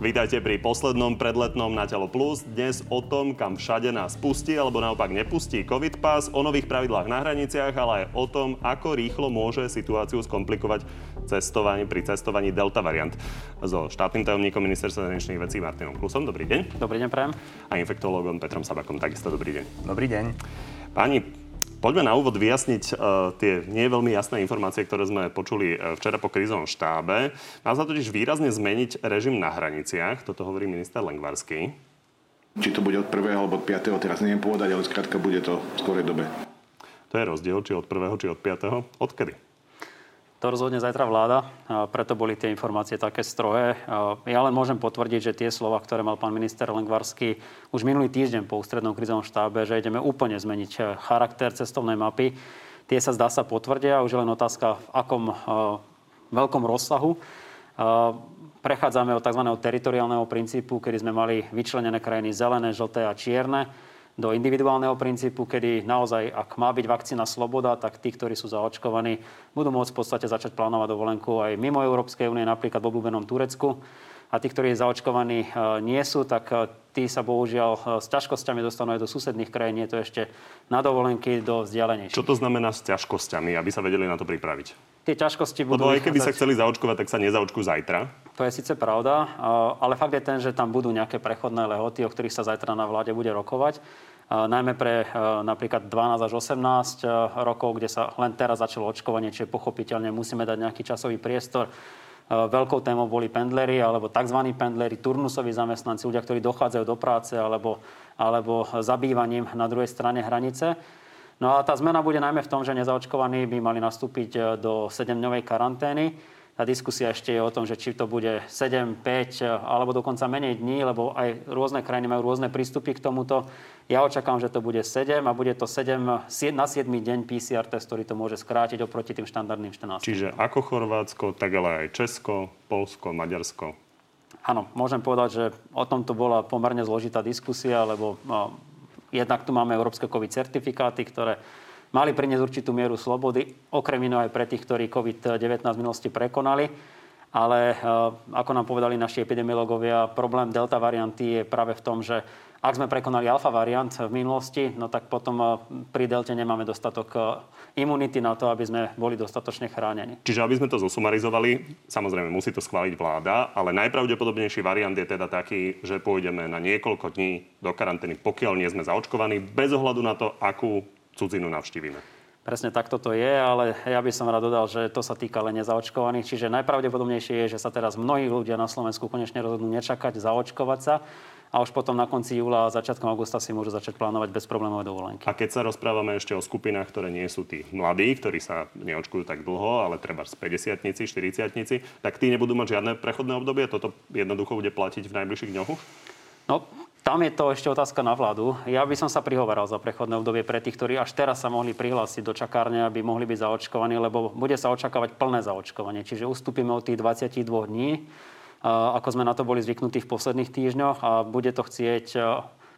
Vítajte pri poslednom predletnom Na telo plus. Dnes o tom, kam všade nás pustí alebo naopak nepustí COVID pass, o nových pravidlách na hraniciach, ale aj o tom, ako rýchlo môže situáciu skomplikovať cestovanie, pri cestovaní Delta variant. So štátnym tajomníkom ministerstva zahraničných vecí Martinom Klusom. Dobrý deň. Dobrý deň, prajem. A infektológom Petrom Sabakom. Takisto dobrý deň. Dobrý deň. Páni, Poďme na úvod vyjasniť uh, tie nie veľmi jasné informácie, ktoré sme počuli uh, včera po krízovom štábe. Má sa totiž výrazne zmeniť režim na hraniciach, toto hovorí minister Lengvarský. Či to bude od 1. alebo od 5. teraz neviem povedať, ale skrátka bude to v skorej dobe. To je rozdiel, či od 1. či od 5. Odkedy? To rozhodne zajtra vláda, preto boli tie informácie také strohé. Ja len môžem potvrdiť, že tie slova, ktoré mal pán minister Lengvarský už minulý týždeň po ústrednom krizovom štábe, že ideme úplne zmeniť eh, charakter cestovnej mapy, tie sa zdá sa potvrdia. Už je len otázka, v akom eh, veľkom rozsahu. Eh, prechádzame od tzv. teritoriálneho princípu, kedy sme mali vyčlenené krajiny zelené, žlté a čierne do individuálneho princípu, kedy naozaj, ak má byť vakcína sloboda, tak tí, ktorí sú zaočkovaní, budú môcť v podstate začať plánovať dovolenku aj mimo Európskej únie, napríklad v obľúbenom Turecku. A tí, ktorí zaočkovaní e, nie sú, tak e, tí sa bohužiaľ e, s ťažkosťami dostanú aj do susedných krajín, je to ešte na dovolenky do vzdialenejších. Čo to znamená s ťažkosťami, aby sa vedeli na to pripraviť? Tie ťažkosti budú... Lebo aj keby sa chceli zaočkovať, tak sa nezaočkujú zajtra. To je síce pravda, ale fakt je ten, že tam budú nejaké prechodné lehoty, o ktorých sa zajtra na vláde bude rokovať najmä pre e, napríklad 12 až 18 e, rokov, kde sa len teraz začalo očkovanie, čiže pochopiteľne musíme dať nejaký časový priestor. E, veľkou témou boli pendlery alebo tzv. pendlery, turnusoví zamestnanci, ľudia, ktorí dochádzajú do práce alebo, alebo zabývaním na druhej strane hranice. No a tá zmena bude najmä v tom, že nezaočkovaní by mali nastúpiť do 7-dňovej karantény tá diskusia ešte je o tom, že či to bude 7, 5 alebo dokonca menej dní, lebo aj rôzne krajiny majú rôzne prístupy k tomuto. Ja očakám, že to bude 7 a bude to 7 na 7 deň PCR test, ktorý to môže skrátiť oproti tým štandardným 14. Čiže ako Chorvátsko, tak ale aj Česko, Polsko, Maďarsko. Áno, môžem povedať, že o tomto bola pomerne zložitá diskusia, lebo no, jednak tu máme európske COVID certifikáty, ktoré mali priniesť určitú mieru slobody, okrem iného aj pre tých, ktorí COVID-19 v minulosti prekonali. Ale eh, ako nám povedali naši epidemiologovia, problém delta varianty je práve v tom, že ak sme prekonali alfa variant v minulosti, no tak potom eh, pri delte nemáme dostatok eh, imunity na to, aby sme boli dostatočne chránení. Čiže aby sme to zosumarizovali, samozrejme musí to schváliť vláda, ale najpravdepodobnejší variant je teda taký, že pôjdeme na niekoľko dní do karantény, pokiaľ nie sme zaočkovaní, bez ohľadu na to, akú cudzinu navštívime. Presne takto to je, ale ja by som rád dodal, že to sa týka len nezaočkovaných. Čiže najpravdepodobnejšie je, že sa teraz mnohí ľudia na Slovensku konečne rozhodnú nečakať, zaočkovať sa a už potom na konci júla a začiatkom augusta si môžu začať plánovať bez problémové dovolenky. A keď sa rozprávame ešte o skupinách, ktoré nie sú tí mladí, ktorí sa neočkujú tak dlho, ale treba z 50 40 tak tí nebudú mať žiadne prechodné obdobie? Toto jednoducho bude platiť v najbližších dňoch už? No, tam je to ešte otázka na vládu. Ja by som sa prihovaral za prechodné obdobie pre tých, ktorí až teraz sa mohli prihlásiť do čakárne, aby mohli byť zaočkovaní, lebo bude sa očakávať plné zaočkovanie. Čiže ustúpime od tých 22 dní, ako sme na to boli zvyknutí v posledných týždňoch a bude to chcieť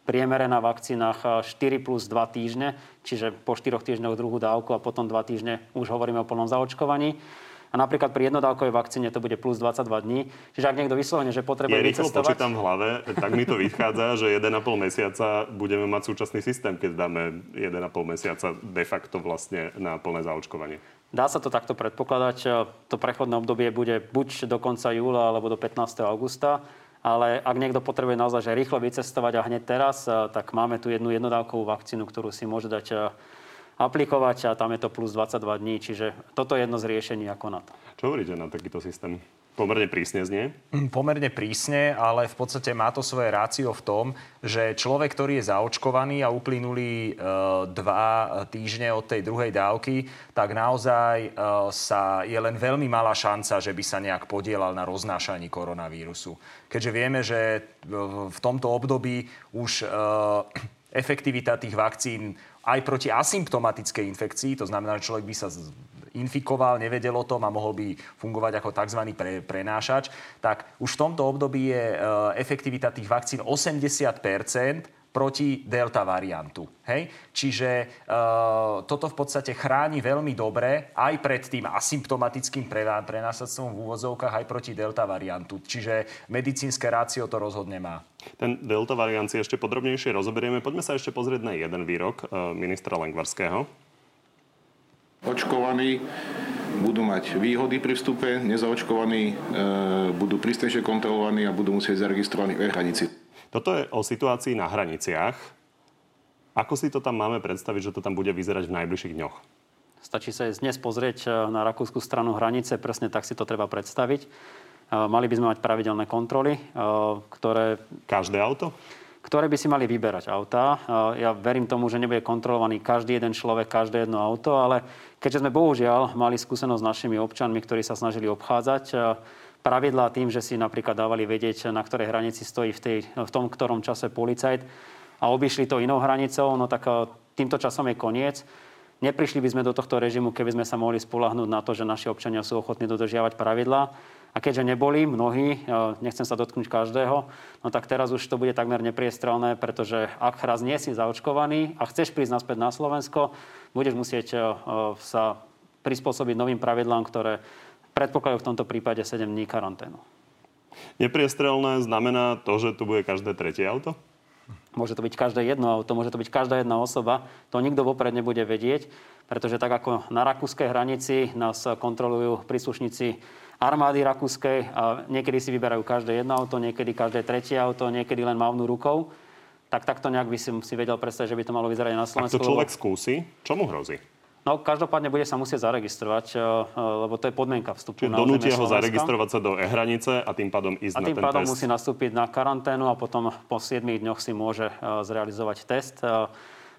priemere na vakcínach 4 plus 2 týždne, čiže po 4 týždňoch druhú dávku a potom 2 týždne už hovoríme o plnom zaočkovaní. A napríklad pri jednodávkovej vakcíne to bude plus 22 dní. Čiže ak niekto vyslovene, že potrebuje ja rýchlo vycestovať... počítam v hlave, tak mi to vychádza, že 1,5 mesiaca budeme mať súčasný systém, keď dáme 1,5 mesiaca de facto vlastne na plné zaočkovanie. Dá sa to takto predpokladať. To prechodné obdobie bude buď do konca júla alebo do 15. augusta. Ale ak niekto potrebuje naozaj že rýchlo vycestovať a hneď teraz, tak máme tu jednu jednodávkovú vakcínu, ktorú si môže dať aplikovať a tam je to plus 22 dní, čiže toto je jedno z riešení ako na to. Čo hovoríte na takýto systém? Pomerne prísne znie? Mm, pomerne prísne, ale v podstate má to svoje rácio v tom, že človek, ktorý je zaočkovaný a uplynuli e, dva týždne od tej druhej dávky, tak naozaj e, sa je len veľmi malá šanca, že by sa nejak podielal na roznášaní koronavírusu. Keďže vieme, že v tomto období už e, efektivita tých vakcín aj proti asymptomatickej infekcii, to znamená, že človek by sa infikoval, nevedel o tom a mohol by fungovať ako tzv. Pre, prenášač, tak už v tomto období je e, efektivita tých vakcín 80 proti delta variantu. Hej? Čiže uh, toto v podstate chráni veľmi dobre aj pred tým asymptomatickým prenásadstvom v úvozovkách aj proti delta variantu. Čiže medicínske rácio to rozhodne má. Ten delta variant si ešte podrobnejšie rozoberieme. Poďme sa ešte pozrieť na jeden výrok uh, ministra Lengvarského. Očkovaní budú mať výhody pri vstupe, nezaočkovaní e, budú prísnejšie kontrolovaní a budú musieť zaregistrovaní v hranici. Toto je o situácii na hraniciach. Ako si to tam máme predstaviť, že to tam bude vyzerať v najbližších dňoch? Stačí sa dnes pozrieť e, na rakúsku stranu hranice, presne tak si to treba predstaviť. E, mali by sme mať pravidelné kontroly, e, ktoré... Každé auto? ktoré by si mali vyberať autá. Ja verím tomu, že nebude kontrolovaný každý jeden človek, každé jedno auto, ale keďže sme bohužiaľ mali skúsenosť s našimi občanmi, ktorí sa snažili obchádzať pravidlá tým, že si napríklad dávali vedieť, na ktorej hranici stojí v, tej, v tom ktorom čase policajt a obišli to inou hranicou, no tak eh, týmto časom je koniec. Neprišli by sme do tohto režimu, keby sme sa mohli spolahnúť na to, že naši občania sú ochotní dodržiavať pravidlá. A keďže neboli mnohí, eh, nechcem sa dotknúť každého, no tak teraz už to bude takmer nepriestrelné, pretože ak raz nie si zaočkovaný a chceš prísť naspäť na Slovensko, budeš musieť eh, sa prispôsobiť novým pravidlám, ktoré predpokladajú v tomto prípade 7 dní karanténu. Nepriestrelné znamená to, že tu bude každé tretie auto? Môže to byť každé jedno auto, môže to byť každá jedna osoba. To nikto vopred nebude vedieť, pretože tak ako na rakúskej hranici nás kontrolujú príslušníci armády rakúskej a niekedy si vyberajú každé jedno auto, niekedy každé tretie auto, niekedy len mávnu rukou, tak takto nejak by som si vedel predstaviť, že by to malo vyzerať na Slovensku. Ak to človek skúsi, čo mu hrozí? No, každopádne bude sa musieť zaregistrovať, e, e, lebo to je podmienka vstupu Čiže na donútia ho zaregistrovať sa do e-hranice a tým pádom ísť a na tým ten pádom test. musí nastúpiť na karanténu a potom po 7 dňoch si môže e, zrealizovať test.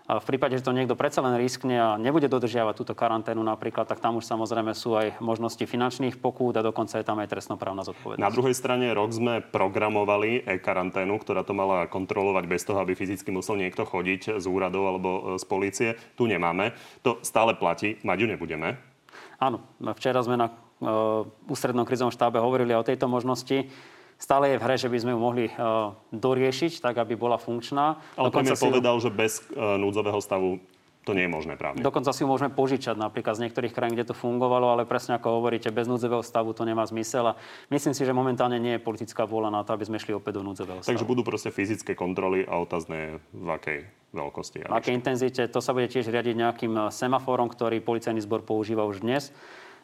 A v prípade, že to niekto predsa len riskne a nebude dodržiavať túto karanténu napríklad, tak tam už samozrejme sú aj možnosti finančných pokút a dokonca je tam aj trestnoprávna zodpovednosť. Na druhej strane rok sme programovali e-karanténu, ktorá to mala kontrolovať bez toho, aby fyzicky musel niekto chodiť z úradov alebo e, z policie. Tu nemáme. To stále platí. Mať ju nebudeme. Áno. Včera sme na uh, ústrednom krizovom štábe hovorili o tejto možnosti stále je v hre, že by sme ju mohli uh, doriešiť tak, aby bola funkčná. Ale premiér povedal, ju... že bez uh, núdzového stavu to nie je možné právne. Dokonca si ju môžeme požičať napríklad z niektorých krajín, kde to fungovalo, ale presne ako hovoríte, bez núdzového stavu to nemá zmysel. A myslím si, že momentálne nie je politická vôľa na to, aby sme šli opäť do núdzového stavu. Takže budú proste fyzické kontroly a otázne v akej veľkosti. V akej intenzite. To sa bude tiež riadiť nejakým semaforom, ktorý policajný zbor používa už dnes.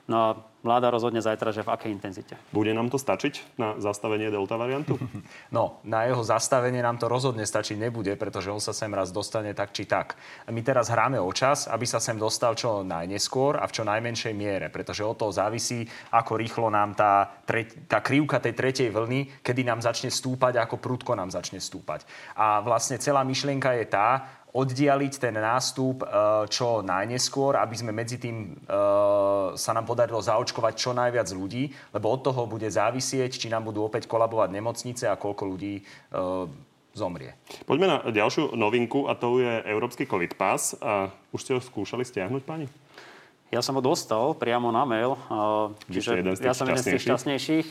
No a vláda rozhodne zajtra, že v akej intenzite. Bude nám to stačiť na zastavenie delta variantu? No, na jeho zastavenie nám to rozhodne stačiť nebude, pretože on sa sem raz dostane tak či tak. My teraz hráme o čas, aby sa sem dostal čo najneskôr a v čo najmenšej miere, pretože o to závisí, ako rýchlo nám tá, tre, tá krivka tej tretej vlny, kedy nám začne stúpať ako prudko nám začne stúpať. A vlastne celá myšlienka je tá, oddialiť ten nástup e, čo najneskôr, aby sme medzi tým e, sa nám podarilo zaočkovať čo najviac ľudí, lebo od toho bude závisieť, či nám budú opäť kolabovať nemocnice a koľko ľudí e, zomrie. Poďme na ďalšiu novinku a to je Európsky COVID Pass. A už ste ho skúšali stiahnuť, pani? Ja som ho dostal priamo na mail, čiže ja som jeden z tých šťastnejších,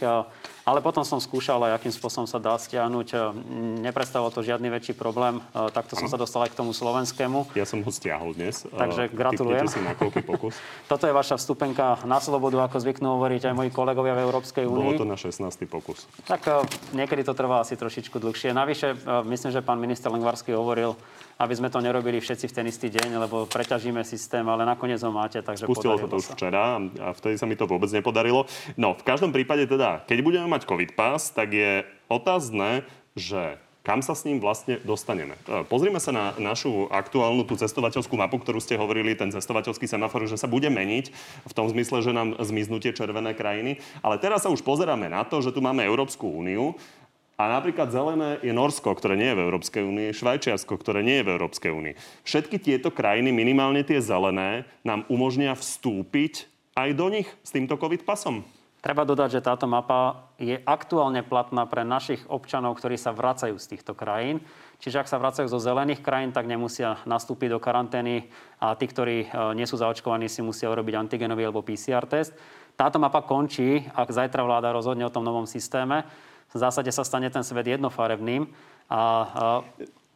ale potom som skúšal aj, akým spôsobom sa dá stiahnuť. Neprestával to žiadny väčší problém, takto som sa dostal aj k tomu slovenskému. Ja som ho stiahol dnes. Takže gratulujem. si na pokus. Toto je vaša vstupenka na slobodu, ako zvyknú hovoriť aj moji kolegovia v Európskej únii. Bolo to na 16. pokus. Tak niekedy to trvá asi trošičku dlhšie. Navyše, myslím, že pán minister Lengvarský hovoril, aby sme to nerobili všetci v ten istý deň, lebo preťažíme systém, ale nakoniec ho máte, takže Spustilo to už včera a vtedy sa mi to vôbec nepodarilo. No, v každom prípade teda, keď budeme mať COVID pass, tak je otázne, že kam sa s ním vlastne dostaneme. E, pozrime sa na našu aktuálnu tú cestovateľskú mapu, ktorú ste hovorili, ten cestovateľský semafor, že sa bude meniť v tom zmysle, že nám zmiznú tie červené krajiny. Ale teraz sa už pozeráme na to, že tu máme Európsku úniu a napríklad zelené je Norsko, ktoré nie je v Európskej únii, Švajčiarsko, ktoré nie je v Európskej únii. Všetky tieto krajiny, minimálne tie zelené, nám umožnia vstúpiť aj do nich s týmto COVID pasom. Treba dodať, že táto mapa je aktuálne platná pre našich občanov, ktorí sa vracajú z týchto krajín. Čiže ak sa vracajú zo zelených krajín, tak nemusia nastúpiť do karantény a tí, ktorí e, nie sú zaočkovaní, si musia urobiť antigenový alebo PCR test. Táto mapa končí, ak zajtra vláda rozhodne o tom novom systéme v zásade sa stane ten svet jednofarebným. A, a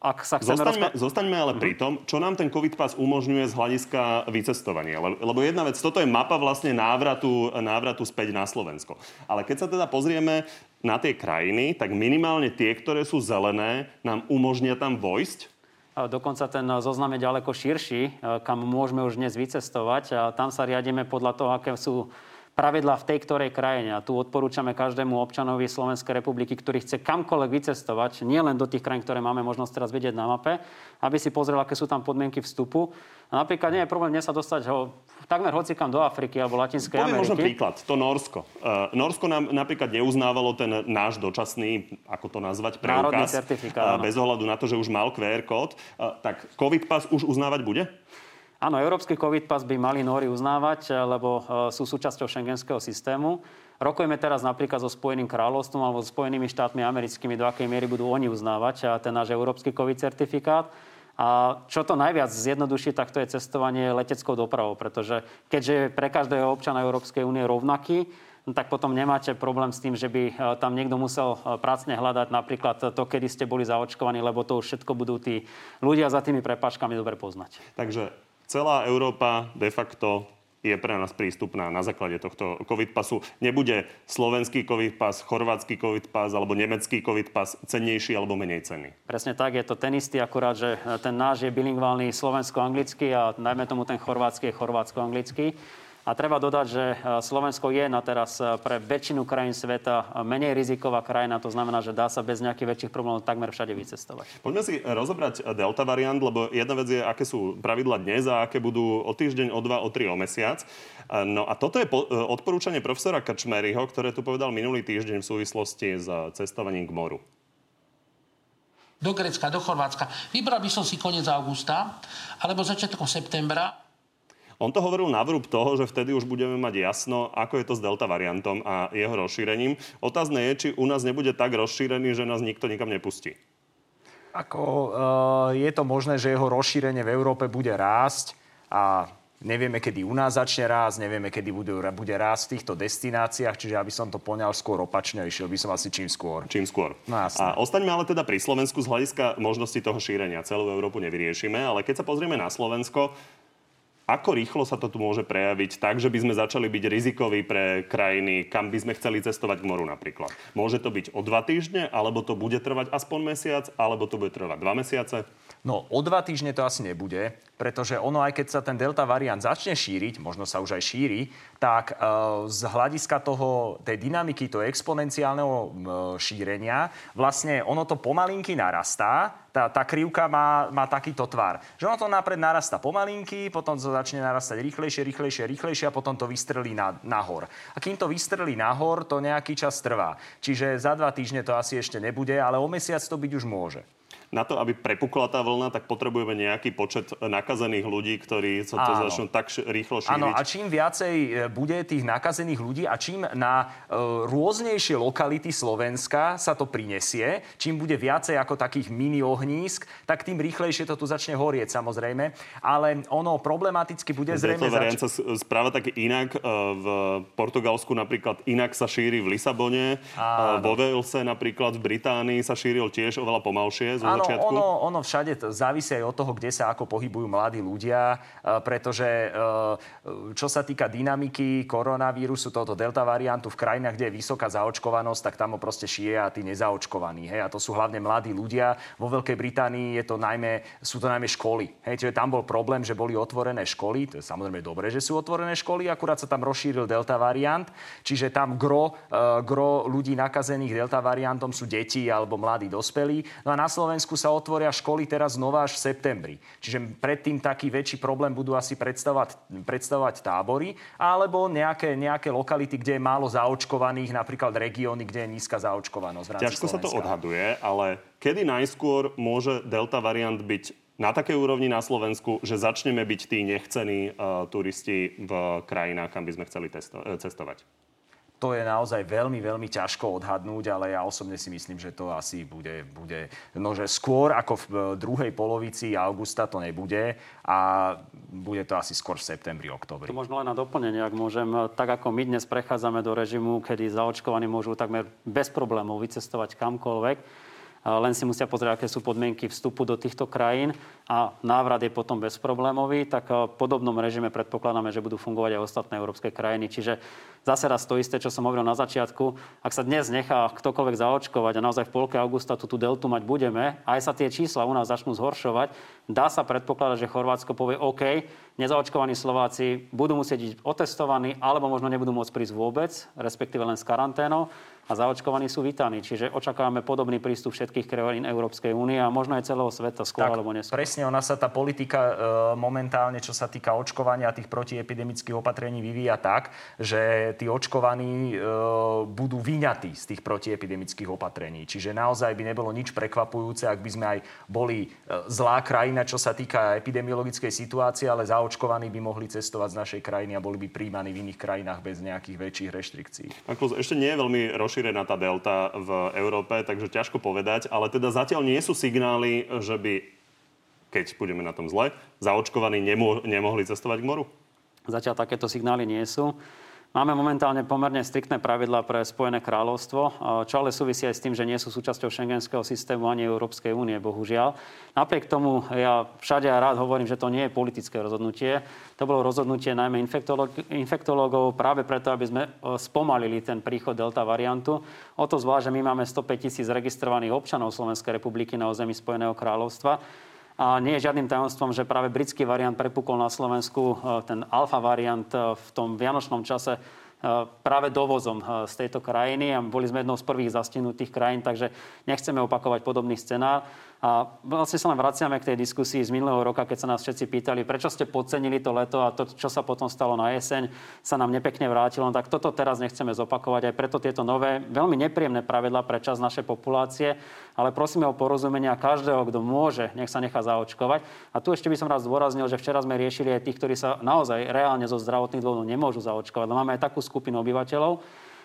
ak sa chceme... Zostaňme, rozpra- zostaňme ale pri tom, čo nám ten COVID pas umožňuje z hľadiska vycestovania. Lebo jedna vec, toto je mapa vlastne návratu, návratu späť na Slovensko. Ale keď sa teda pozrieme na tie krajiny, tak minimálne tie, ktoré sú zelené, nám umožnia tam vojsť. Dokonca ten zoznam je ďaleko širší, kam môžeme už dnes vycestovať. A tam sa riadíme podľa toho, aké sú pravidla v tej ktorej krajine. A tu odporúčame každému občanovi Slovenskej republiky, ktorý chce kamkoľvek vycestovať, nielen do tých krajín, ktoré máme možnosť teraz vidieť na mape, aby si pozrel, aké sú tam podmienky vstupu. A napríklad nie je problém dnes sa dostať ho takmer hocikam do Afriky alebo Latinskej Poviem Ameriky. možno príklad, to Norsko. Uh, Norsko nám napríklad neuznávalo ten náš dočasný, ako to nazvať, preukaz. certifikát, uh, bez ohľadu na to, že už mal QR kód. Uh, tak COVID pas už uznávať bude? Áno, európsky COVID pas by mali Nóri uznávať, eh, lebo eh, sú súčasťou šengenského systému. Rokujeme teraz napríklad so Spojeným kráľovstvom alebo so Spojenými štátmi americkými, do akej miery budú oni uznávať eh, ten náš európsky COVID certifikát. A čo to najviac zjednoduší, tak to je cestovanie leteckou dopravou, pretože keďže je pre každého občana Európskej únie rovnaký, no tak potom nemáte problém s tým, že by tam niekto musel prácne hľadať napríklad to, kedy ste boli zaočkovaní, lebo to už všetko budú tí ľudia za tými prepačkami dobre poznať. Takže celá Európa de facto je pre nás prístupná na základe tohto COVID pasu. Nebude slovenský COVID pas, chorvátsky COVID pas alebo nemecký COVID pas cennejší alebo menej cenný. Presne tak, je to ten istý, akurát, že ten náš je bilingválny slovensko-anglický a najmä tomu ten chorvátsky je chorvátsko-anglický. A treba dodať, že e, Slovensko je na teraz e, pre väčšinu krajín sveta e, menej riziková krajina. To znamená, že dá sa bez nejakých väčších problémov takmer všade vycestovať. Poďme si rozobrať delta variant, lebo jedna vec je, aké sú pravidla dnes a aké budú o týždeň, o dva, o tri, o mesiac. No a toto je odporúčanie profesora Kačmeryho, ktoré tu povedal minulý týždeň v súvislosti s cestovaním k moru do Grecka, do Chorvátska. Vybral by som si koniec augusta alebo začiatkom septembra on to hovoril na vrúb toho, že vtedy už budeme mať jasno, ako je to s delta variantom a jeho rozšírením. Otázne je, či u nás nebude tak rozšírený, že nás nikto nikam nepustí. Ako uh, je to možné, že jeho rozšírenie v Európe bude rásť a Nevieme, kedy u nás začne rásť, nevieme, kedy bude, bude rásť v týchto destináciách, čiže aby som to poňal skôr opačne, išiel by som asi čím skôr. Čím skôr. No, jasne. A ostaňme ale teda pri Slovensku z hľadiska možnosti toho šírenia. Celú Európu nevyriešime, ale keď sa pozrieme na Slovensko, ako rýchlo sa to tu môže prejaviť tak, že by sme začali byť rizikoví pre krajiny, kam by sme chceli cestovať k moru napríklad? Môže to byť o dva týždne, alebo to bude trvať aspoň mesiac, alebo to bude trvať dva mesiace? No, o dva týždne to asi nebude, pretože ono, aj keď sa ten delta variant začne šíriť, možno sa už aj šíri, tak uh, z hľadiska toho, tej dynamiky, toho exponenciálneho uh, šírenia, vlastne ono to pomalinky narastá, tá, tá krivka má, má takýto tvar. Že ono to napred narastá pomalinky, potom to začne narastať rýchlejšie, rýchlejšie, rýchlejšie a potom to vystrelí na, nahor. A kým to vystrelí nahor, to nejaký čas trvá. Čiže za dva týždne to asi ešte nebude, ale o mesiac to byť už môže na to, aby prepukla tá vlna, tak potrebujeme nejaký počet nakazených ľudí, ktorí sa to Áno. začnú tak rýchlo šíriť. Áno, a čím viacej e, bude tých nakazených ľudí a čím na e, rôznejšie lokality Slovenska sa to prinesie, čím bude viacej ako takých mini ohnízk, tak tým rýchlejšie to tu začne horieť samozrejme. Ale ono problematicky bude zrejme... Delta variant zač- sa správa tak inak. E, v Portugalsku napríklad inak sa šíri v Lisabone. Áno. Vo Walese napríklad v Británii sa šíril tiež oveľa pomalšie. Áno, začiatku? Ono, ono všade to závisí aj od toho, kde sa ako pohybujú mladí ľudia, e, pretože e, čo sa týka dynamiky koronavírusu, tohoto delta variantu v krajinách, kde je vysoká zaočkovanosť, tak tam ho proste šije a tí nezaočkovaní. Hej? A to sú hlavne mladí ľudia. Vo Veľkej Británii je to najmä, sú to najmä školy. Hej? Čiže tam bol problém, že boli otvorené školy. To je samozrejme dobré, že sú otvorené školy, akurát sa tam rozšíril delta variant. Čiže tam gro, uh, gro ľudí nakazených delta variantom sú deti alebo mladí dospelí. No a na Slovensku Slovensku sa otvoria školy teraz znova až v septembri. Čiže predtým taký väčší problém budú asi predstavovať, predstavovať tábory alebo nejaké, nejaké lokality, kde je málo zaočkovaných, napríklad regióny, kde je nízka zaočkovanosť. Ťažko Slovenska. sa to odhaduje, ale kedy najskôr môže delta variant byť na takej úrovni na Slovensku, že začneme byť tí nechcení uh, turisti v krajinách, kam by sme chceli testo- eh, cestovať? To je naozaj veľmi, veľmi ťažko odhadnúť, ale ja osobne si myslím, že to asi bude, bude no, že skôr ako v druhej polovici augusta to nebude a bude to asi skôr v septembri, oktobri. To možno len na doplnenie, ak môžem. Tak ako my dnes prechádzame do režimu, kedy zaočkovaní môžu takmer bez problémov vycestovať kamkoľvek, len si musia pozrieť, aké sú podmienky vstupu do týchto krajín a návrat je potom bezproblémový, tak v podobnom režime predpokladáme, že budú fungovať aj ostatné európske krajiny. Čiže zase raz to isté, čo som hovoril na začiatku. Ak sa dnes nechá ktokoľvek zaočkovať a naozaj v polke augusta tú, tú deltu mať budeme, aj sa tie čísla u nás začnú zhoršovať, dá sa predpokladať, že Chorvátsko povie OK, nezaočkovaní Slováci budú musieť byť otestovaní alebo možno nebudú môcť prísť vôbec, respektíve len s karanténou a zaočkovaní sú vítaní. Čiže očakávame podobný prístup všetkých krajín Európskej únie a možno aj celého sveta skôr tak, alebo neskôr. Presne, ona sa tá politika e, momentálne, čo sa týka očkovania a tých protiepidemických opatrení vyvíja tak, že tí očkovaní e, budú vyňatí z tých protiepidemických opatrení. Čiže naozaj by nebolo nič prekvapujúce, ak by sme aj boli e, zlá krajina, čo sa týka epidemiologickej situácie, ale zaočkovaní by mohli cestovať z našej krajiny a boli by príjmaní v iných krajinách bez nejakých väčších reštrikcií. Ako ešte nie je veľmi rozšírená tá delta v Európe, takže ťažko povedať, ale teda zatiaľ nie sú signály, že by, keď budeme na tom zle, zaočkovaní nemo- nemohli cestovať k moru? Zatiaľ takéto signály nie sú. Máme momentálne pomerne striktné pravidlá pre Spojené kráľovstvo, čo ale súvisí aj s tým, že nie sú súčasťou šengenského systému ani Európskej únie, bohužiaľ. Napriek tomu ja všade rád hovorím, že to nie je politické rozhodnutie. To bolo rozhodnutie najmä infektológov práve preto, aby sme spomalili ten príchod delta variantu. O to zvlášť, že my máme 105 tisíc registrovaných občanov Slovenskej republiky na území Spojeného kráľovstva. A nie je žiadnym tajomstvom, že práve britský variant prepukol na Slovensku, ten alfa variant v tom vianočnom čase práve dovozom z tejto krajiny a boli sme jednou z prvých zastihnutých krajín, takže nechceme opakovať podobný scenár. A vlastne sa len vraciame k tej diskusii z minulého roka, keď sa nás všetci pýtali, prečo ste podcenili to leto a to, čo sa potom stalo na jeseň, sa nám nepekne vrátilo. No tak toto teraz nechceme zopakovať. Aj preto tieto nové, veľmi nepríjemné pravidla pre čas našej populácie, ale prosíme o porozumenia každého, kto môže, nech sa nechá zaočkovať. A tu ešte by som raz zdôraznil, že včera sme riešili aj tých, ktorí sa naozaj reálne zo zdravotných dôvodov nemôžu zaočkovať. Máme aj takú skupinu obyvateľov,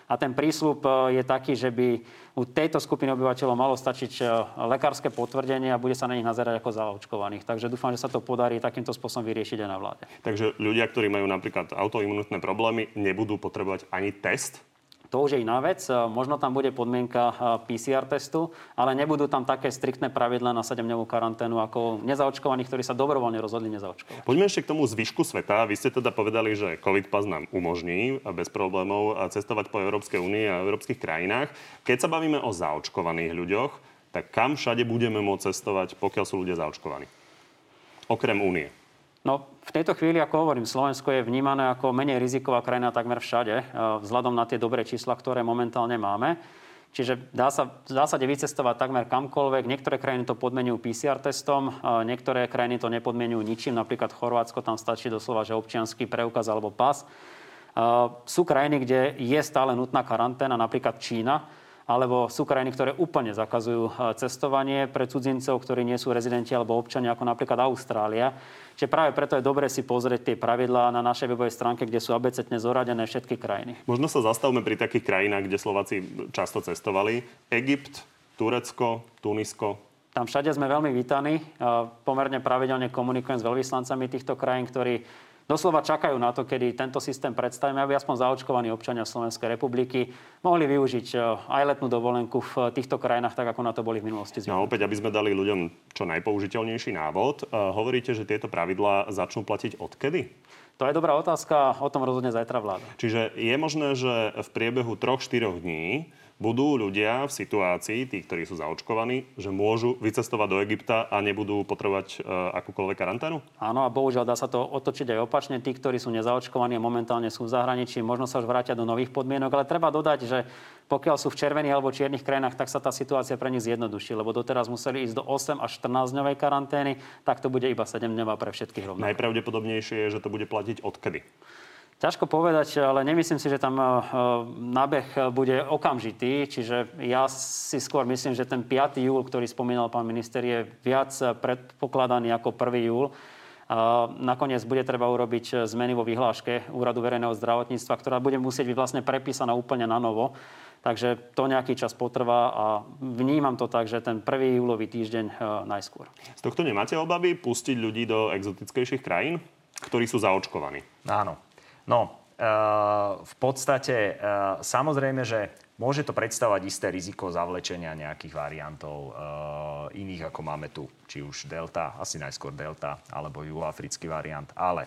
a ten prísľub e, je taký, že by u tejto skupiny obyvateľov malo stačiť e, lekárske potvrdenie a bude sa na nich nazerať ako zaočkovaných. Takže dúfam, že sa to podarí takýmto spôsobom vyriešiť aj na vláde. Takže ľudia, ktorí majú napríklad autoimunitné problémy, nebudú potrebovať ani test to už je iná vec. E, možno tam bude podmienka e, PCR testu, ale nebudú tam také striktné pravidla na 7-dňovú karanténu ako nezaočkovaní, ktorí sa dobrovoľne rozhodli nezaočkovať. Poďme ešte k tomu zvyšku sveta. Vy ste teda povedali, že COVID pas nám umožní bez problémov cestovať po Európskej únii a európskych krajinách. Keď sa bavíme o zaočkovaných ľuďoch, tak kam všade budeme môcť cestovať, pokiaľ sú ľudia zaočkovaní? Okrem únie. No, v tejto chvíli, ako hovorím, Slovensko je vnímané ako menej riziková krajina takmer všade, eh, vzhľadom na tie dobré čísla, ktoré momentálne máme. Čiže dá sa v zásade vycestovať takmer kamkoľvek. Niektoré krajiny to podmenujú PCR testom, eh, niektoré krajiny to nepodmenujú ničím. Napríklad Chorvátsko, tam stačí doslova, že občianský preukaz alebo pas. Eh, sú krajiny, kde je stále nutná karanténa, napríklad Čína, alebo sú krajiny, ktoré úplne zakazujú cestovanie pre cudzincov, ktorí nie sú rezidenti alebo občania, ako napríklad Austrália. Čiže práve preto je dobre si pozrieť tie pravidlá na našej webovej stránke, kde sú abecetne zoradené všetky krajiny. Možno sa zastavme pri takých krajinách, kde Slováci často cestovali. Egypt, Turecko, Tunisko, tam všade sme veľmi vítaní. Pomerne pravidelne komunikujem s veľvyslancami týchto krajín, ktorí doslova čakajú na to, kedy tento systém predstavíme, aby aspoň zaočkovaní občania Slovenskej republiky mohli využiť e, aj letnú dovolenku v týchto krajinách, tak ako na to boli v minulosti. No opäť, aby sme dali ľuďom čo najpoužiteľnejší návod, e, hovoríte, že tieto pravidlá začnú platiť odkedy? To je dobrá otázka, o tom rozhodne zajtra vláda. Čiže je možné, že v priebehu 3-4 dní budú ľudia v situácii, tí, ktorí sú zaočkovaní, že môžu vycestovať do Egypta a nebudú potrebovať e, akúkoľvek karanténu? Áno, a bohužiaľ dá sa to otočiť aj opačne. Tí, ktorí sú nezaočkovaní a momentálne sú v zahraničí, možno sa už vrátia do nových podmienok, ale treba dodať, že pokiaľ sú v červených alebo čiernych krajinách, tak sa tá situácia pre nich zjednoduší, lebo doteraz museli ísť do 8 až 14 dňovej karantény, tak to bude iba 7 dňová pre všetkých rovnako. Najpravdepodobnejšie je, že to bude platiť odkedy? Ťažko povedať, ale nemyslím si, že tam e, nábeh bude okamžitý. Čiže ja si skôr myslím, že ten 5. júl, ktorý spomínal pán minister, je viac predpokladaný ako 1. júl. Nakoniec bude treba urobiť zmeny vo vyhláške Úradu verejného zdravotníctva, ktorá bude musieť byť vlastne prepísaná úplne na novo. Takže to nejaký čas potrvá a vnímam to tak, že ten 1. júlový týždeň najskôr. Z tohto nemáte obavy pustiť ľudí do exotickejších krajín, ktorí sú zaočkovaní? Áno. No, v podstate samozrejme, že môže to predstavovať isté riziko zavlečenia nejakých variantov iných, ako máme tu, či už Delta, asi najskôr Delta, alebo juhoafrický variant. Ale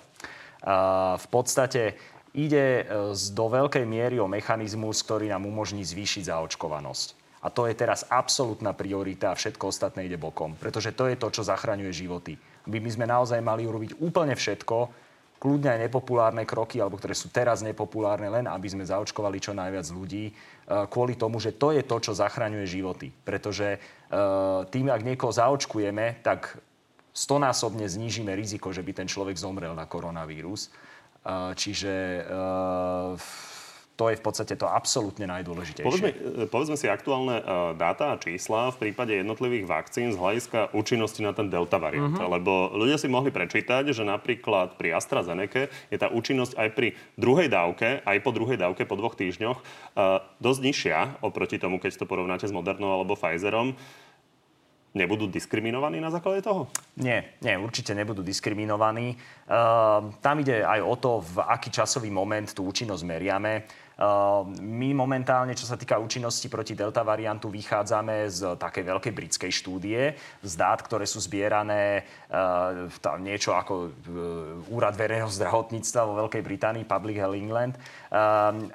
v podstate ide do veľkej miery o mechanizmus, ktorý nám umožní zvýšiť zaočkovanosť. A to je teraz absolútna priorita a všetko ostatné ide bokom. Pretože to je to, čo zachraňuje životy. My by sme naozaj mali urobiť úplne všetko, kľudne aj nepopulárne kroky, alebo ktoré sú teraz nepopulárne, len aby sme zaočkovali čo najviac ľudí, e, kvôli tomu, že to je to, čo zachraňuje životy. Pretože e, tým, ak niekoho zaočkujeme, tak stonásobne znížime riziko, že by ten človek zomrel na koronavírus. E, čiže to je v podstate to absolútne najdôležitejšie. Povedzme, e, povedzme si aktuálne uh, dáta a čísla v prípade jednotlivých vakcín z hľadiska účinnosti na ten delta variant. Uh-huh. Lebo ľudia si mohli prečítať, že napríklad pri AstraZeneca je tá účinnosť aj pri druhej dávke, aj po druhej dávke po dvoch týždňoch uh, dosť nižšia oproti tomu, keď to porovnáte s Modernou alebo Pfizerom nebudú diskriminovaní na základe toho? Nie, nie, určite nebudú diskriminovaní. Uh, tam ide aj o to, v aký časový moment tú účinnosť meriame. Uh, my momentálne, čo sa týka účinnosti proti delta variantu, vychádzame z takej veľkej britskej štúdie, z dát, ktoré sú zbierané tam niečo ako uh, Úrad verejného zdravotníctva vo Veľkej Británii, Public Health England.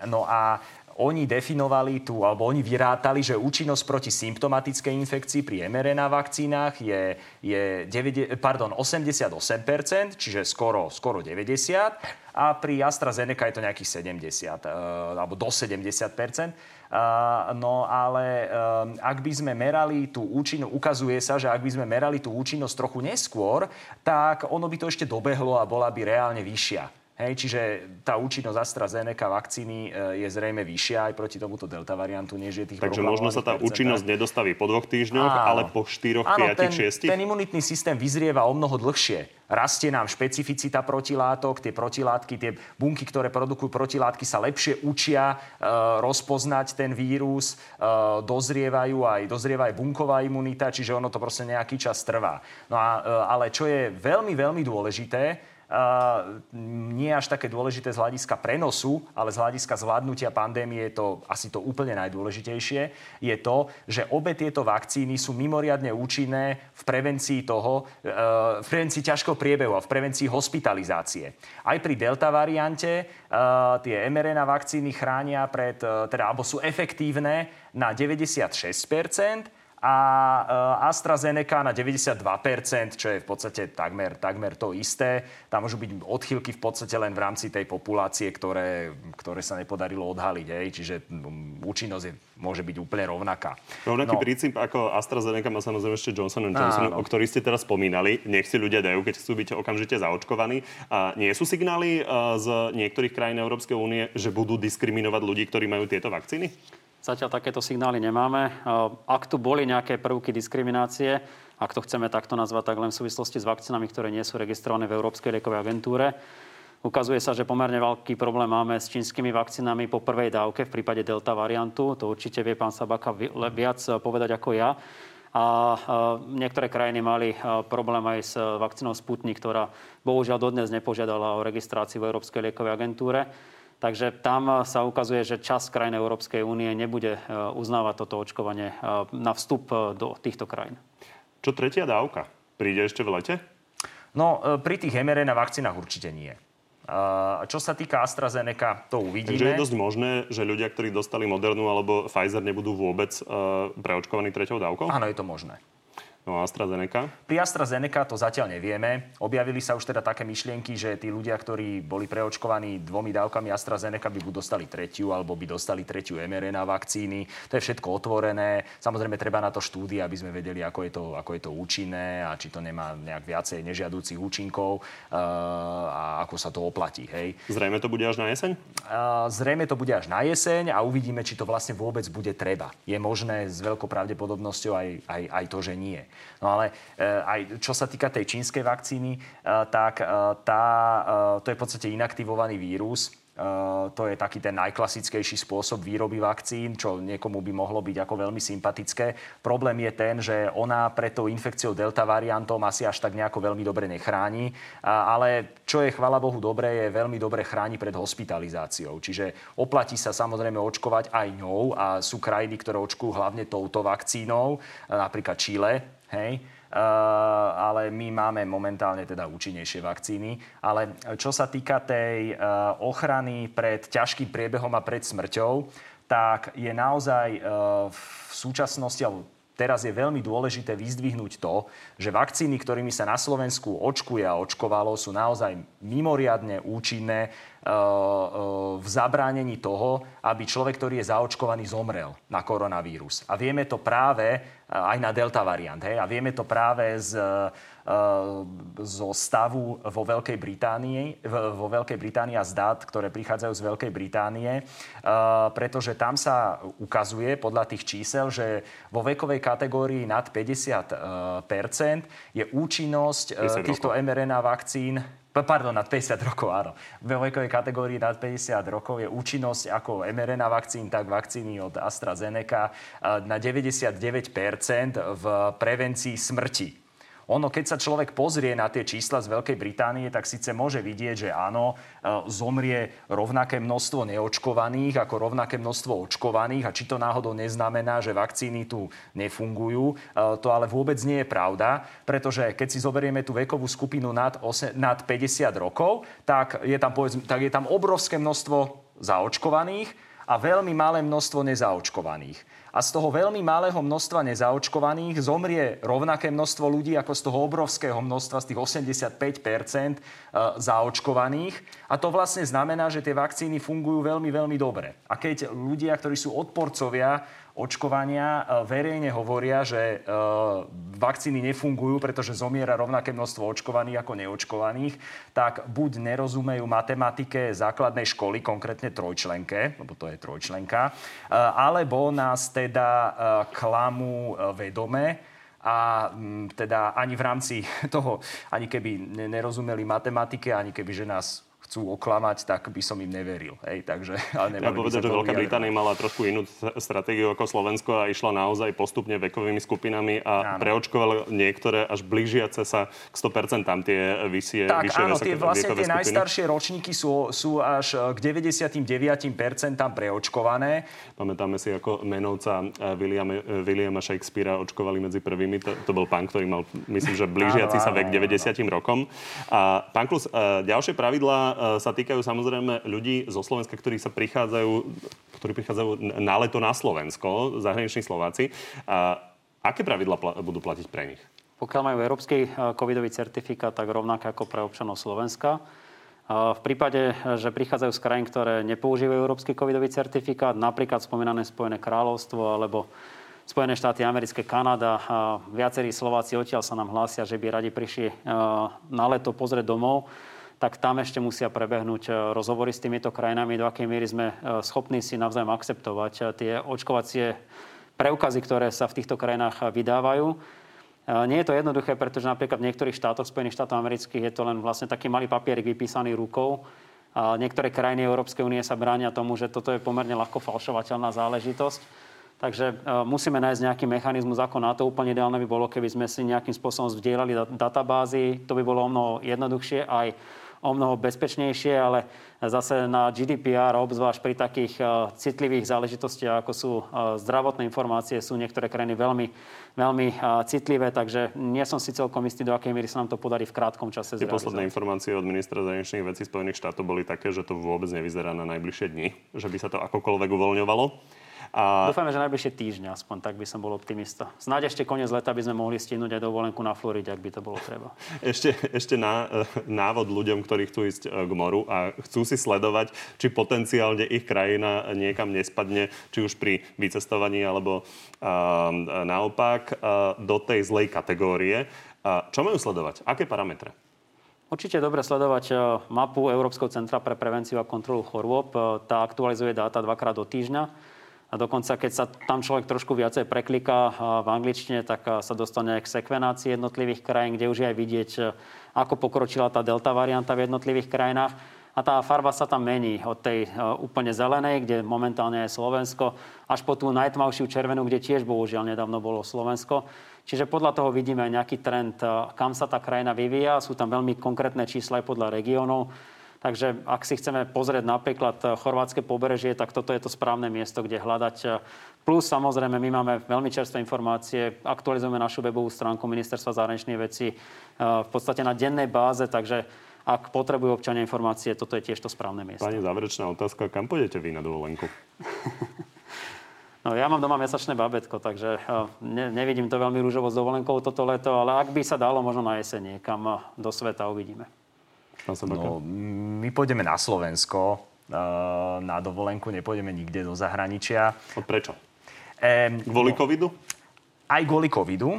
No a oni definovali tu, alebo oni vyrátali, že účinnosť proti symptomatickej infekcii pri mRNA vakcínach je, je 9, pardon, 88%, čiže skoro, skoro 90%, a pri AstraZeneca je to nejakých 70, eh, alebo do 70%. Uh, no ale uh, ak by sme merali tú účinnosť, ukazuje sa, že ak by sme merali tú účinnosť trochu neskôr, tak ono by to ešte dobehlo a bola by reálne vyššia. Hej, čiže tá účinnosť AstraZeneca vakcíny e, je zrejme vyššia aj proti tomuto delta variantu, než je tých Takže možno sa tá účinnosť nedostaví po dvoch týždňoch, Áno. ale po štyroch, Áno, piatich, šiestich? ten imunitný systém vyzrieva o mnoho dlhšie. Rastie nám špecificita protilátok, tie protilátky, tie bunky, ktoré produkujú protilátky, sa lepšie učia e, rozpoznať ten vírus, e, dozrievajú aj, dozrieva aj bunková imunita, čiže ono to proste nejaký čas trvá. No a, e, ale čo je veľmi, veľmi dôležité, nie až také dôležité z hľadiska prenosu, ale z hľadiska zvládnutia pandémie je to asi to úplne najdôležitejšie, je to, že obe tieto vakcíny sú mimoriadne účinné v prevencii toho, e, v prevencii ťažkého priebehu a v prevencii hospitalizácie. Aj pri delta variante e, tie mRNA vakcíny chránia pred, e, teda, alebo sú efektívne na 96%, a eh, AstraZeneca na 92%, čo je v podstate takmer, takmer to isté. Tam môžu byť odchýlky v podstate len v rámci tej populácie, ktoré, ktoré sa nepodarilo odhaliť. Hej. Čiže účinnosť je, môže byť úplne rovnaká. Rovnaký no. princíp ako AstraZeneca má samozrejme ešte Johnson Johnson, Áno. o ktorý ste teraz spomínali. Nech si ľudia dajú, keď chcú byť okamžite zaočkovaní. A nie sú signály eh, z niektorých krajín Európskej únie, že budú diskriminovať ľudí, ktorí majú tieto vakcíny? Zatiaľ takéto signály nemáme. Ak tu boli nejaké prvky diskriminácie, ak to chceme takto nazvať, tak len v súvislosti s vakcínami, ktoré nie sú registrované v Európskej liekovej agentúre. Ukazuje sa, že pomerne veľký problém máme s čínskymi vakcínami po prvej dávke v prípade delta variantu. To určite vie pán Sabaka viac povedať ako ja. A niektoré krajiny mali problém aj s vakcínou Sputnik, ktorá bohužiaľ dodnes nepožiadala o registráciu v Európskej liekovej agentúre. Takže tam sa ukazuje, že čas krajín Európskej únie nebude e, uznávať toto očkovanie e, na vstup e, do týchto krajín. Čo tretia dávka? Príde ešte v lete? No, pri tých mRNA vakcínach určite nie. Čo sa týka AstraZeneca, to uvidíme. Takže je dosť možné, že ľudia, ktorí dostali Modernu alebo Pfizer, nebudú vôbec preočkovaní treťou dávkou? Áno, je to možné. No AstraZeneca? Pri AstraZeneca to zatiaľ nevieme. Objavili sa už teda také myšlienky, že tí ľudia, ktorí boli preočkovaní dvomi dávkami AstraZeneca, by buď dostali tretiu, alebo by dostali tretiu mRNA vakcíny. To je všetko otvorené. Samozrejme, treba na to štúdie, aby sme vedeli, ako je to, ako je to účinné a či to nemá nejak viacej nežiadúcich účinkov uh, a ako sa to oplatí. Hej. Zrejme to bude až na jeseň? Uh, zrejme to bude až na jeseň a uvidíme, či to vlastne vôbec bude treba. Je možné s veľkou pravdepodobnosťou aj, aj, aj to, že nie. No ale e, aj čo sa týka tej čínskej vakcíny, e, tak e, tá, to je v podstate inaktivovaný vírus, to je taký ten najklasickejší spôsob výroby vakcín, čo niekomu by mohlo byť ako veľmi sympatické. Problém je ten, že ona pred tou infekciou delta variantom asi až tak nejako veľmi dobre nechráni, ale čo je, chvala Bohu, dobre, je veľmi dobre chráni pred hospitalizáciou. Čiže oplatí sa samozrejme očkovať aj ňou a sú krajiny, ktoré očkujú hlavne touto vakcínou, napríklad Chile, hej, Eh, ale my máme momentálne teda účinnejšie vakcíny. Ale čo sa týka tej eh, ochrany pred ťažkým priebehom a pred smrťou, tak je naozaj eh, v súčasnosti, alebo teraz je veľmi dôležité vyzdvihnúť to, že vakcíny, ktorými sa na Slovensku očkuje a očkovalo, sú naozaj mimoriadne účinné v zabránení toho, aby človek, ktorý je zaočkovaný, zomrel na koronavírus. A vieme to práve aj na delta variant. Hej? A vieme to práve z, zo stavu vo Veľkej Británii, vo Veľkej Británii a z dát, ktoré prichádzajú z Veľkej Británie, pretože tam sa ukazuje podľa tých čísel, že vo vekovej kategórii nad 50% je účinnosť týchto mRNA vakcín pardon, nad 50 rokov, áno. V vekovej kategórii nad 50 rokov je účinnosť ako mRNA vakcín, tak vakcíny od AstraZeneca na 99% v prevencii smrti ono, keď sa človek pozrie na tie čísla z Veľkej Británie, tak síce môže vidieť, že áno, e, zomrie rovnaké množstvo neočkovaných ako rovnaké množstvo očkovaných a či to náhodou neznamená, že vakcíny tu nefungujú. E, to ale vôbec nie je pravda, pretože keď si zoberieme tú vekovú skupinu nad, 8, nad 50 rokov, tak je tam, povedzme, tak je tam obrovské množstvo zaočkovaných a veľmi malé množstvo nezaočkovaných a z toho veľmi malého množstva nezaočkovaných zomrie rovnaké množstvo ľudí ako z toho obrovského množstva, z tých 85 e, zaočkovaných. A to vlastne znamená, že tie vakcíny fungujú veľmi, veľmi dobre. A keď ľudia, ktorí sú odporcovia očkovania e, verejne hovoria, že e, vakcíny nefungujú, pretože zomiera rovnaké množstvo očkovaných ako neočkovaných, tak buď nerozumejú matematike základnej školy, konkrétne trojčlenke, lebo to je trojčlenka, e, alebo nás teda klamú vedome a teda ani v rámci toho, ani keby nerozumeli matematike, ani keby, že nás chcú oklamať, tak by som im neveril. Hej, takže, ale ja povedať, že Veľká Británia mala trošku inú stratégiu ako Slovensko a išla naozaj postupne vekovými skupinami a áno. preočkovala niektoré až blížiace sa k 100% tam tie vyššie, tak, vyššie áno, tie, vlastne tie skupiny. najstaršie ročníky sú, sú až k 99% preočkované. Pamätáme si, ako menovca Williama, Williama Shakespearea očkovali medzi prvými. To, to bol pán, ktorý mal, myslím, že blížiaci áno, sa vek 90 áno. rokom. A pán Klus, ďalšie pravidlá E, sa týkajú samozrejme ľudí zo Slovenska, ktorí sa prichádzajú, ktorí prichádzajú na leto na Slovensko, zahraniční Slováci. A aké pravidla pl- budú platiť pre nich? Pokiaľ majú európsky e, covidový certifikát, tak rovnako ako pre občanov Slovenska. V prípade, že prichádzajú z krajín, ktoré nepoužívajú európsky covidový certifikát, napríklad spomínané Spojené kráľovstvo alebo Spojené štáty americké, Kanada, viacerí Slováci odtiaľ sa nám hlásia, že by radi prišli e, na leto pozrieť domov tak tam ešte musia prebehnúť e, rozhovory s týmito krajinami, do akej miery sme e, schopní si navzájom akceptovať e, tie očkovacie preukazy, ktoré sa v týchto krajinách vydávajú. Nie je to jednoduché, pretože napríklad v niektorých štátoch, Spojených štátov amerických, je to len vlastne taký malý papierik vypísaný rukou. A niektoré krajiny Európskej únie sa bránia tomu, že toto je pomerne ľahko falšovateľná záležitosť. Takže musíme nájsť nejaký mechanizmus, ako na to úplne ideálne by bolo, keby sme si nejakým spôsobom vzdielali databázy. To by bolo o mnoho jednoduchšie aj o mnoho bezpečnejšie, ale zase na GDPR, obzvlášť pri takých e, citlivých záležitostiach, ako sú e, zdravotné informácie, sú niektoré krajiny veľmi, veľmi e, citlivé, takže nie som si celkom istý, do akej miery sa nám to podarí v krátkom čase Tie posledné informácie od ministra zahraničných vecí Spojených štátov boli také, že to vôbec nevyzerá na najbližšie dni, že by sa to akokoľvek uvoľňovalo. A... Dúfajme, že najbližšie týždňa, aspoň tak by som bol optimista. Snáď ešte koniec leta by sme mohli stihnúť aj dovolenku na Floride, ak by to bolo treba. Ešte, ešte na, e, návod ľuďom, ktorí chcú ísť e, k moru a chcú si sledovať, či potenciálne ich krajina niekam nespadne, či už pri vycestovaní alebo uh, naopak uh, do tej zlej kategórie. Uh, čo majú sledovať? Aké parametre? Určite dobre sledovať mapu Európskeho centra pre prevenciu a kontrolu chorôb. Tá aktualizuje dáta dvakrát do týždňa a dokonca, keď sa tam človek trošku viacej prekliká v angličtine, tak sa dostane k sekvenácii jednotlivých krajín, kde už je aj vidieť, ako pokročila tá delta varianta v jednotlivých krajinách. a tá farba sa tam mení od tej úplne zelenej, kde momentálne je Slovensko, až po tú najtmavšiu červenú, kde tiež bohužiaľ nedávno bolo Slovensko. Čiže podľa toho vidíme aj nejaký trend, kam sa tá krajina vyvíja. Sú tam veľmi konkrétne čísla aj podľa regiónov. Takže ak si chceme pozrieť napríklad chorvátske pobrežie, tak toto je to správne miesto, kde hľadať. Plus samozrejme, my máme veľmi čerstvé informácie, aktualizujeme našu webovú stránku Ministerstva zahraničných vecí v podstate na dennej báze, takže ak potrebujú občania informácie, toto je tiež to správne miesto. Pani záverečná otázka, kam pôjdete vy na dovolenku? No, ja mám doma mesačné babetko, takže ne, nevidím to veľmi rúžovo s dovolenkou toto leto, ale ak by sa dalo, možno na jeseň niekam do sveta uvidíme. No, my pôjdeme na Slovensko na dovolenku, nepôjdeme nikde do zahraničia. Od prečo? E, kvôli no, covidu? Aj kvôli covidu.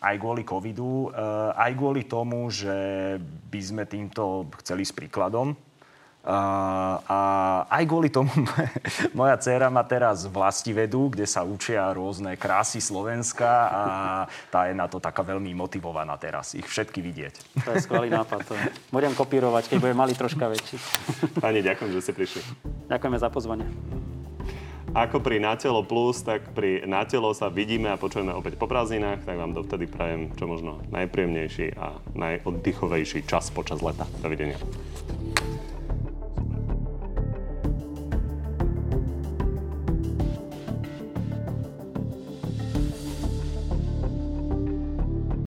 Aj kvôli covidu. Aj kvôli tomu, že by sme týmto chceli s príkladom a, a aj kvôli tomu moja dcéra má teraz vlasti vedu, kde sa učia rôzne krásy Slovenska a tá je na to taká veľmi motivovaná teraz, ich všetky vidieť. To je skvelý nápad. To budem kopírovať, keď bude mali troška väčší. Pani, ďakujem, že ste prišli. Ďakujeme za pozvanie. Ako pri Natelo Plus, tak pri Natelo sa vidíme a počujeme opäť po prázdninách, tak vám dovtedy prajem čo možno najpríjemnejší a najoddychovejší čas počas leta. Dovidenia.